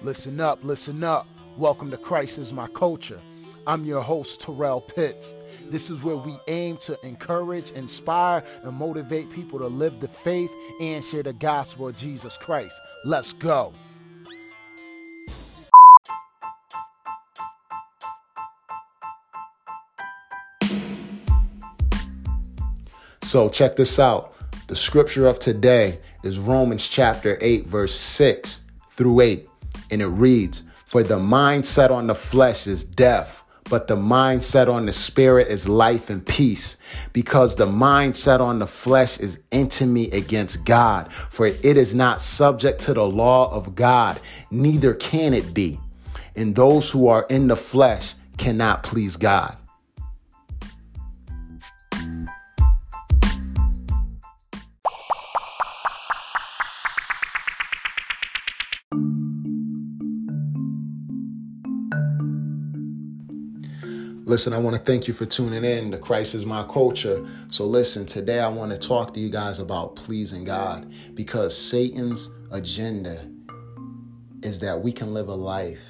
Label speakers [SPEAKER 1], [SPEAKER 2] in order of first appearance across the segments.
[SPEAKER 1] Listen up, listen up. Welcome to Christ is My Culture. I'm your host, Terrell Pitts. This is where we aim to encourage, inspire, and motivate people to live the faith and share the gospel of Jesus Christ. Let's go. So, check this out. The scripture of today is Romans chapter 8, verse 6 through 8 and it reads, For the mind set on the flesh is death, but the mind set on the spirit is life and peace. Because the mind set on the flesh is enmity against God, for it is not subject to the law of God, neither can it be. And those who are in the flesh cannot please God. Listen, I want to thank you for tuning in to Christ is My Culture. So, listen, today I want to talk to you guys about pleasing God because Satan's agenda is that we can live a life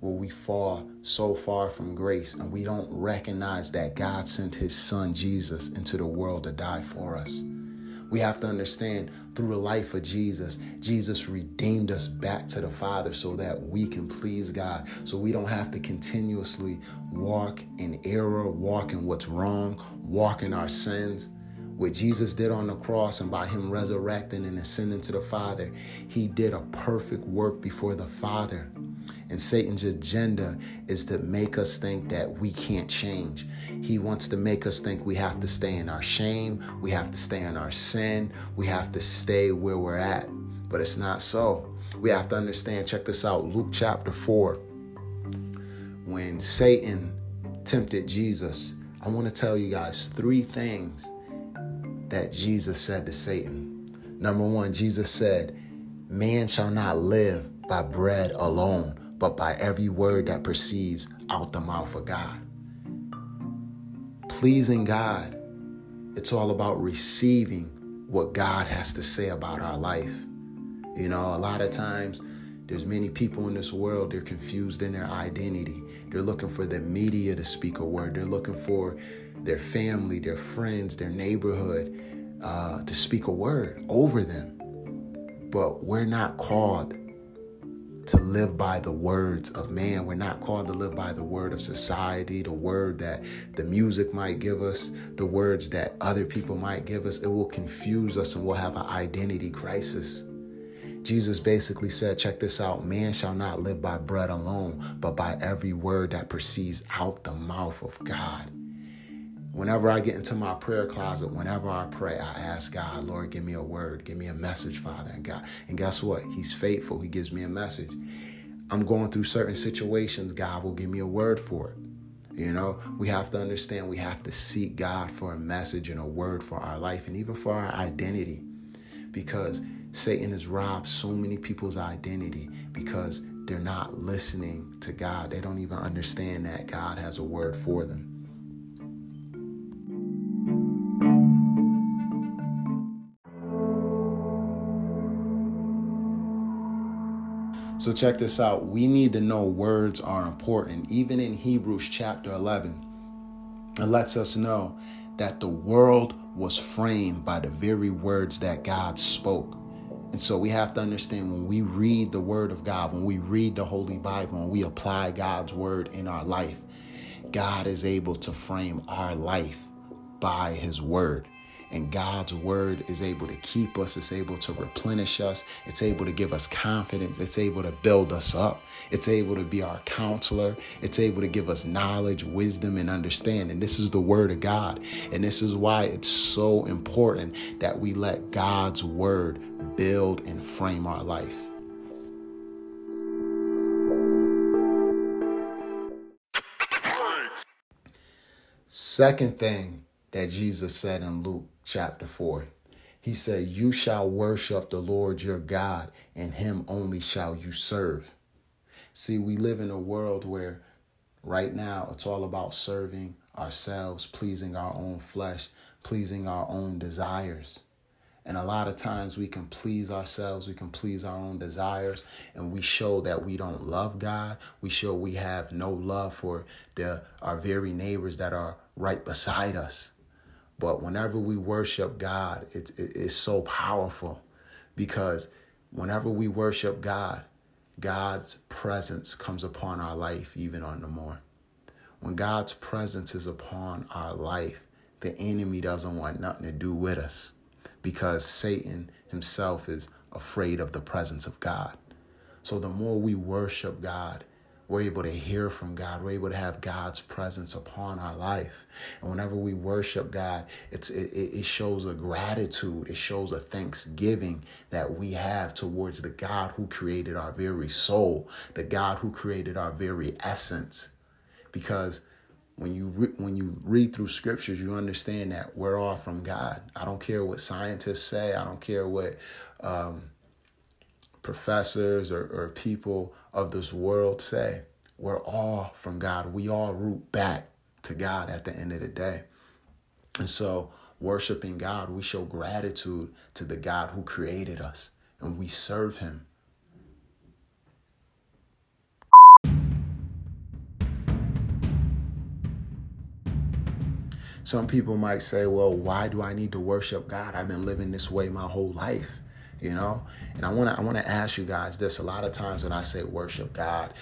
[SPEAKER 1] where we fall so far from grace and we don't recognize that God sent his son Jesus into the world to die for us. We have to understand through the life of Jesus, Jesus redeemed us back to the Father so that we can please God. So we don't have to continuously walk in error, walk in what's wrong, walk in our sins. What Jesus did on the cross and by him resurrecting and ascending to the Father, he did a perfect work before the Father. And Satan's agenda is to make us think that we can't change. He wants to make us think we have to stay in our shame, we have to stay in our sin, we have to stay where we're at. But it's not so. We have to understand, check this out Luke chapter 4. When Satan tempted Jesus, I want to tell you guys three things that Jesus said to Satan. Number one, Jesus said, Man shall not live by bread alone, but by every word that proceeds out the mouth of God. Pleasing God, it's all about receiving what God has to say about our life. You know, a lot of times there's many people in this world, they're confused in their identity. They're looking for the media to speak a word. They're looking for their family, their friends, their neighborhood uh, to speak a word over them. But we're not called to live by the words of man. We're not called to live by the word of society, the word that the music might give us, the words that other people might give us. It will confuse us and we'll have an identity crisis. Jesus basically said, check this out man shall not live by bread alone, but by every word that proceeds out the mouth of God. Whenever I get into my prayer closet, whenever I pray, I ask God, Lord, give me a word, give me a message, Father. And God, and guess what? He's faithful. He gives me a message. I'm going through certain situations, God will give me a word for it. You know, we have to understand we have to seek God for a message and a word for our life and even for our identity. Because Satan has robbed so many people's identity because they're not listening to God. They don't even understand that God has a word for them. So check this out. We need to know words are important. Even in Hebrews chapter 11, it lets us know that the world was framed by the very words that God spoke. And so we have to understand when we read the word of God, when we read the Holy Bible, when we apply God's word in our life, God is able to frame our life by his word. And God's word is able to keep us, it's able to replenish us, it's able to give us confidence, it's able to build us up, it's able to be our counselor, it's able to give us knowledge, wisdom, and understanding. This is the word of God. And this is why it's so important that we let God's word build and frame our life. Second thing that Jesus said in Luke chapter 4. He said, You shall worship the Lord your God, and him only shall you serve. See, we live in a world where right now it's all about serving ourselves, pleasing our own flesh, pleasing our own desires. And a lot of times we can please ourselves, we can please our own desires, and we show that we don't love God. We show we have no love for the our very neighbors that are right beside us. But whenever we worship God, it, it, it's so powerful because whenever we worship God, God's presence comes upon our life even on the more. When God's presence is upon our life, the enemy doesn't want nothing to do with us because Satan himself is afraid of the presence of God. So the more we worship God, we're able to hear from God. We're able to have God's presence upon our life. And whenever we worship God, it's, it, it shows a gratitude. It shows a thanksgiving that we have towards the God who created our very soul, the God who created our very essence. Because when you re- when you read through scriptures, you understand that we're all from God. I don't care what scientists say. I don't care what um, professors or, or people of this world say. We're all from God. We all root back to God at the end of the day. And so, worshiping God, we show gratitude to the God who created us and we serve him. Some people might say, well, why do I need to worship God? I've been living this way my whole life you know? And i want to i want to ask you guys this. A lot of times when i say worship god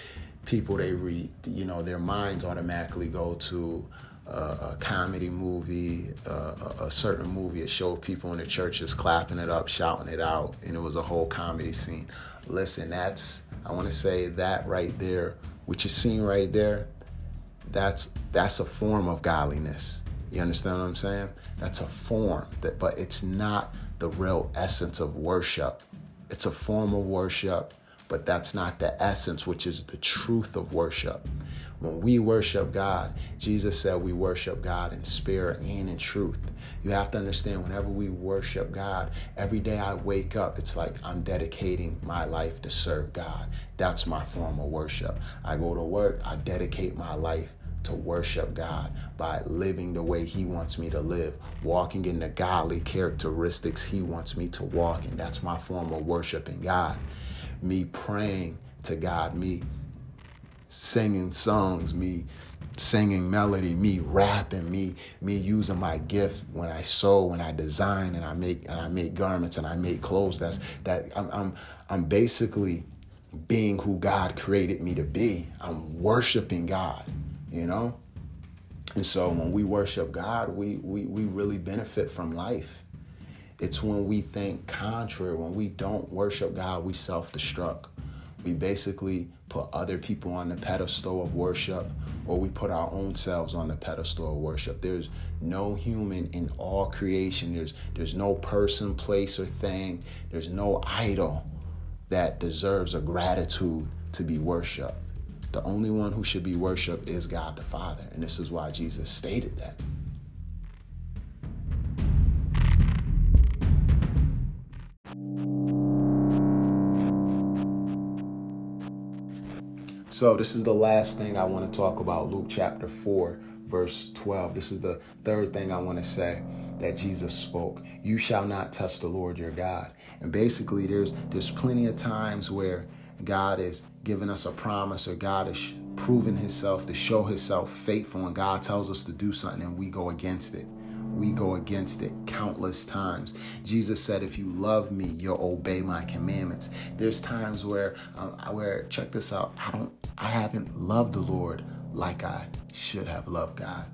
[SPEAKER 1] people they read you know their minds automatically go to a comedy movie a certain movie it showed people in the churches clapping it up shouting it out and it was a whole comedy scene. Listen that's i want to say that right there which you seen right there that's that's a form of godliness. You understand what i'm saying? That's a form that but it's not the real essence of worship. It's a form of worship, but that's not the essence, which is the truth of worship. When we worship God, Jesus said we worship God in spirit and in truth. You have to understand whenever we worship God, every day I wake up, it's like I'm dedicating my life to serve God. That's my form of worship. I go to work, I dedicate my life to worship God by living the way He wants me to live, walking in the godly characteristics He wants me to walk in. That's my form of worshiping God. Me praying to God, me singing songs, me singing melody, me rapping, me me using my gift when I sew, when I design, and I make and I make garments and I make clothes. That's that I'm I'm I'm basically being who God created me to be. I'm worshiping God you know? And so when we worship God, we, we, we really benefit from life. It's when we think contrary, when we don't worship God, we self destruct. We basically put other people on the pedestal of worship, or we put our own selves on the pedestal of worship. There's no human in all creation. There's, there's no person, place, or thing. There's no idol that deserves a gratitude to be worshiped. The only one who should be worshiped is God the Father. And this is why Jesus stated that. So, this is the last thing I want to talk about Luke chapter 4, verse 12. This is the third thing I want to say that Jesus spoke. You shall not test the Lord your God. And basically there's there's plenty of times where God is giving us a promise or God is proving himself to show himself faithful and God tells us to do something and we go against it. We go against it countless times. Jesus said, "If you love me, you'll obey my commandments." There's times where, um, where check this out. I don't, I haven't loved the Lord like I should have loved God.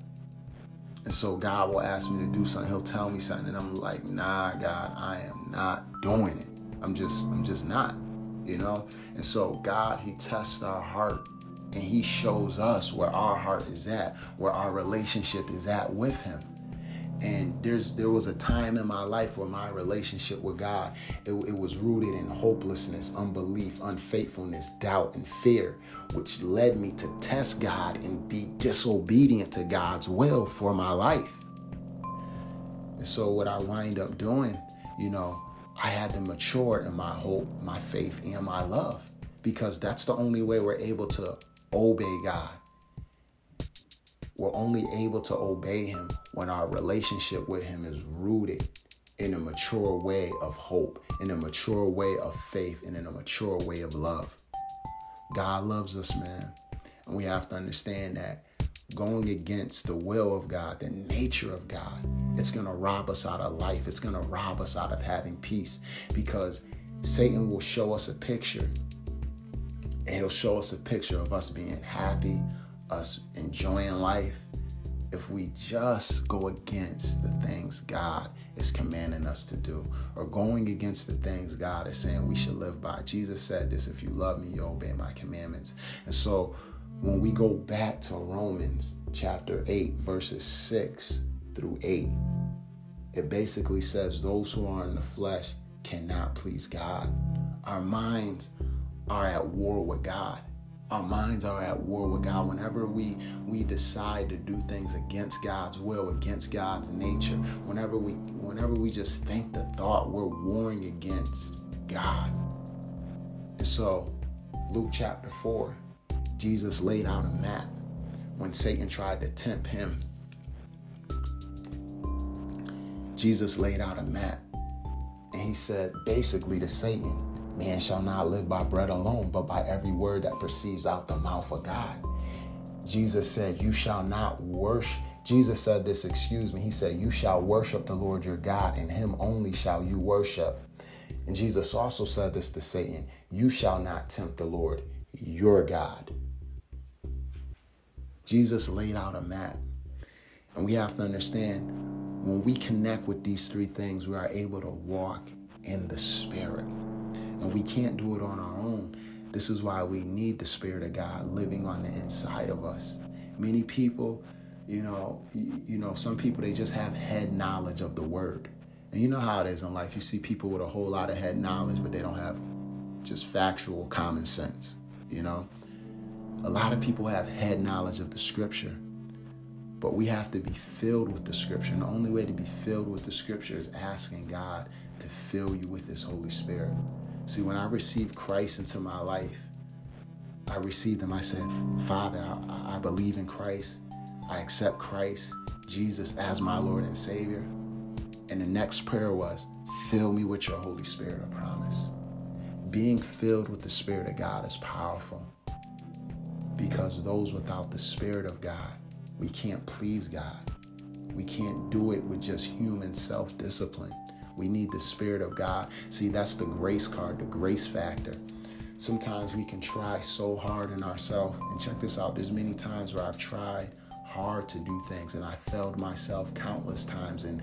[SPEAKER 1] And so God will ask me to do something. He'll tell me something, and I'm like, "Nah, God, I am not doing it. I'm just, I'm just not." You know? And so God, He tests our heart and He shows us where our heart is at, where our relationship is at with Him. And there's there was a time in my life where my relationship with God it, it was rooted in hopelessness, unbelief, unfaithfulness, doubt, and fear, which led me to test God and be disobedient to God's will for my life. And so what I wind up doing, you know, I had to mature in my hope, my faith, and my love because that's the only way we're able to obey God. We're only able to obey Him when our relationship with Him is rooted in a mature way of hope, in a mature way of faith, and in a mature way of love. God loves us, man. And we have to understand that going against the will of God, the nature of God, it's going to rob us out of life. It's going to rob us out of having peace because Satan will show us a picture and he'll show us a picture of us being happy, us enjoying life, if we just go against the things God is commanding us to do, or going against the things God is saying we should live by. Jesus said this if you love me, you obey my commandments. And so when we go back to Romans chapter 8, verses 6 through 8, it basically says those who are in the flesh cannot please God. Our minds are at war with God our minds are at war with God. Whenever we we decide to do things against God's will, against God's nature, whenever we whenever we just think the thought, we're warring against God. And so, Luke chapter 4, Jesus laid out a map when Satan tried to tempt him. Jesus laid out a map and he said basically to Satan, Man shall not live by bread alone, but by every word that proceeds out the mouth of God. Jesus said, You shall not worship. Jesus said this, excuse me. He said, You shall worship the Lord your God, and him only shall you worship. And Jesus also said this to Satan You shall not tempt the Lord your God. Jesus laid out a map. And we have to understand when we connect with these three things, we are able to walk in the Spirit and we can't do it on our own. This is why we need the Spirit of God living on the inside of us. Many people, you know, you, know, some people they just have head knowledge of the word. And you know how it is in life. You see people with a whole lot of head knowledge, but they don't have just factual common sense, you know? A lot of people have head knowledge of the scripture, but we have to be filled with the scripture. And the only way to be filled with the scripture is asking God to fill you with his Holy Spirit. See, when I received Christ into my life, I received him. I said, Father, I, I believe in Christ. I accept Christ, Jesus, as my Lord and Savior. And the next prayer was, Fill me with your Holy Spirit, I promise. Being filled with the Spirit of God is powerful because those without the Spirit of God, we can't please God. We can't do it with just human self discipline. We need the Spirit of God. See, that's the grace card, the grace factor. Sometimes we can try so hard in ourselves. And check this out there's many times where I've tried hard to do things and I failed myself countless times and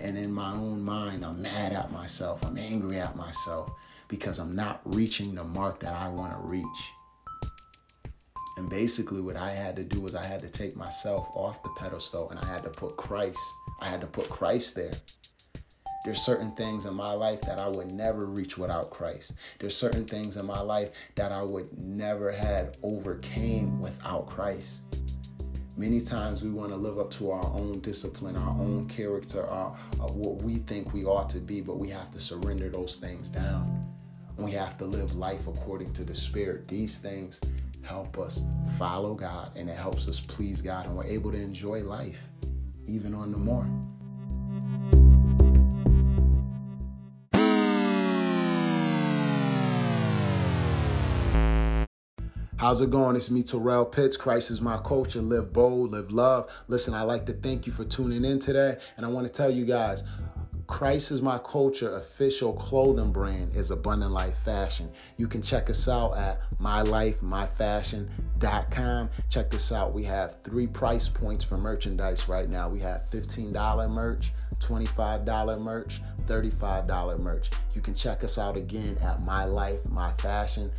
[SPEAKER 1] and in my own mind I'm mad at myself I'm angry at myself because I'm not reaching the mark that I want to reach and basically what I had to do was I had to take myself off the pedestal and I had to put Christ I had to put Christ there there's certain things in my life that I would never reach without Christ. There's certain things in my life that I would never had overcame without Christ. Many times we want to live up to our own discipline, our own character, our, our, what we think we ought to be, but we have to surrender those things down. We have to live life according to the Spirit. These things help us follow God and it helps us please God, and we're able to enjoy life even on the more. How's it going? It's me, Terrell Pitts. Christ is my culture. Live bold, live love. Listen, I like to thank you for tuning in today. And I want to tell you guys, Christ is my culture official clothing brand is Abundant Life Fashion. You can check us out at mylifemyfashion.com. Check this out. We have three price points for merchandise right now. We have $15 merch, $25 merch, $35 merch. You can check us out again at mylifemyfashion.com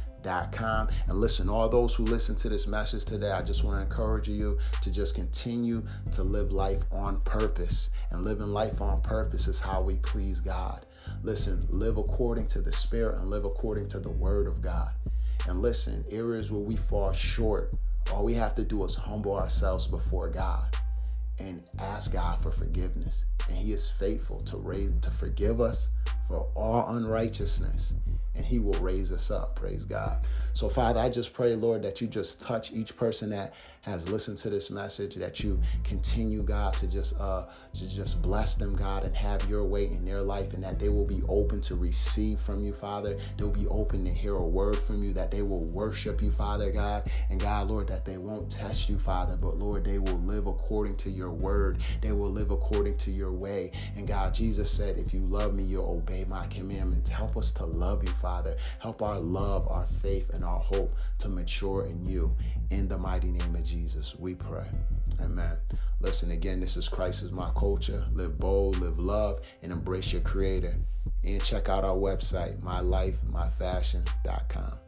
[SPEAKER 1] Com. And listen, all those who listen to this message today, I just want to encourage you to just continue to live life on purpose. And living life on purpose is how we please God. Listen, live according to the Spirit and live according to the Word of God. And listen, areas where we fall short, all we have to do is humble ourselves before God and ask God for forgiveness. And He is faithful to raise, to forgive us for all unrighteousness and he will raise us up. Praise God. So, Father, I just pray, Lord, that you just touch each person that has listened to this message, that you continue, God, to just uh to just bless them, God, and have your way in their life, and that they will be open to receive from you, Father. They'll be open to hear a word from you, that they will worship you, Father God. And God, Lord, that they won't test you, Father, but Lord, they will live according to your word. They will live according to your way. And God, Jesus said, if you love me, you'll obey my commandments. Help us to love you, Father. Help our love, our faith, and our hope to mature in you. In the mighty name of Jesus, we pray. Amen. Listen, again, this is Christ is my culture. Live bold, live love, and embrace your creator. And check out our website, mylifemyfashion.com.